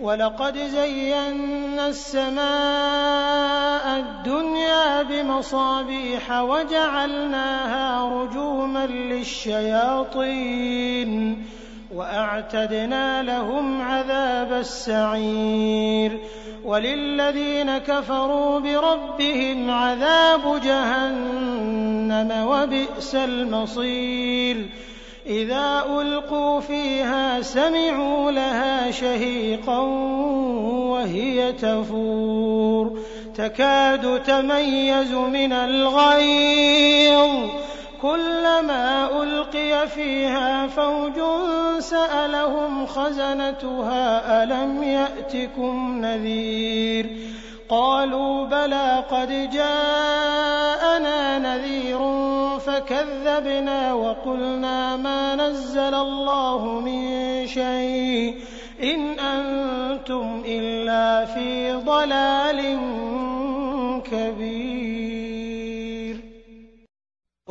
وَلَقَدْ زَيَّنَّا السَّمَاءَ الدُّنْيَا بِمَصَابِيحَ وَجَعَلْنَاهَا رُجُومًا لِّلشَّيَاطِينِ وَأَعْتَدْنَا لَهُمْ عَذَابَ السَّعِيرِ وَلِلَّذِينَ كَفَرُوا بِرَبِّهِمْ عَذَابُ جَهَنَّمَ ۖ وَبِئْسَ الْمَصِيرُ إِذَا أُلْقُوا فِيهَا سَمِعُوا لَهَا شَهِيقًا وَهِيَ تَفُورُ. تَكَادُ تَمَيَّزُ مِنَ الْغَيْظِ. كُلَّمَا أُلْقِيَ فِيهَا فَوْجٌ سَأَلَهُمْ خَزَنَتُهَا أَلَمْ يَأْتِكُمْ نَذِيرٌ؟ قَالُوا بَلَىٰ قَدْ جَاءَنَا نَذِيرٌ. فَكَذَّبْنَا وَقُلْنَا مَا نَزَّلَ اللَّهُ مِن شَيْءٍ إِنْ أَنتُمْ إِلَّا فِي ضَلَالٍ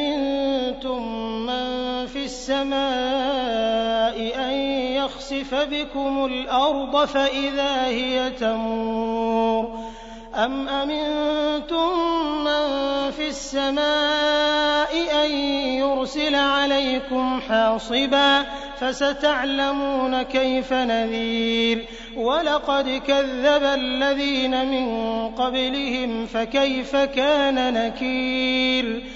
أأمنتم من في السماء أن يَخْسِفَ بِكُمُ الْأَرْضَ فَإِذَا هِيَ تَمُورُ أَمْ أَمِنتُم مَّن فِي السَّمَاءِ أَن يُرْسِلَ عَلَيْكُمْ حَاصِبًا فَسَتَعْلَمُونَ كَيْفَ نَذِيرِ وَلَقَدْ كَذَّبَ الَّذِينَ مِن قَبْلِهِمْ فَكَيْفَ كَانَ نَكِيرِ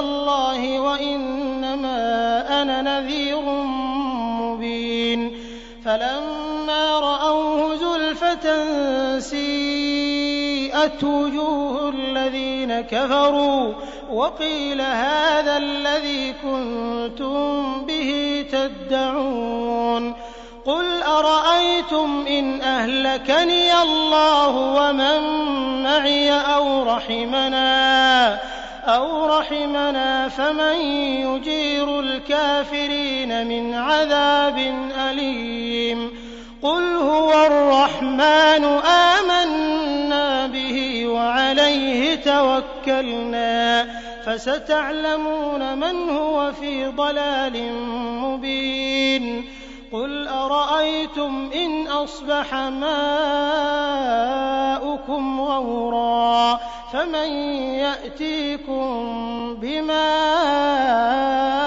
اللَّهِ وَإِنَّمَا أَنَا نَذِيرٌ مُّبِينٌ. فَلَمَّا رَأَوْهُ زُلْفَىٰ سِيئَتْ وُجُوهُ الَّذِينَ كَفَرُوا وَقِيلَ هَٰذَا الَّذِي كُنتُم بِهِ تَدَّعُونَ. قُلْ أَرَأَيْتُمْ إِنْ أَهْلَكَنِيَ اللَّهُ وَمَن مَّعِيَ أَوْ رَحِمَنَا؟ أَوْ رَحِمَنَا فَمَن يُجِيرُ الْكَافِرِينَ مِنْ عَذَابٍ أَلِيمٍ قُلْ هُوَ الرَّحْمَٰنُ آمَنَّا بِهِ وَعَلَيْهِ تَوَكَّلْنَا فَسَتَعْلَمُونَ مَنْ هُوَ فِي ضَلَالٍ مُّبِينٍ قُلْ أَرَأَيْتُمْ إِنْ أَصْبَحَ مَاؤُكُمْ غَوْرًا فَمَن يَأْتِيكُم بِمَاءٍ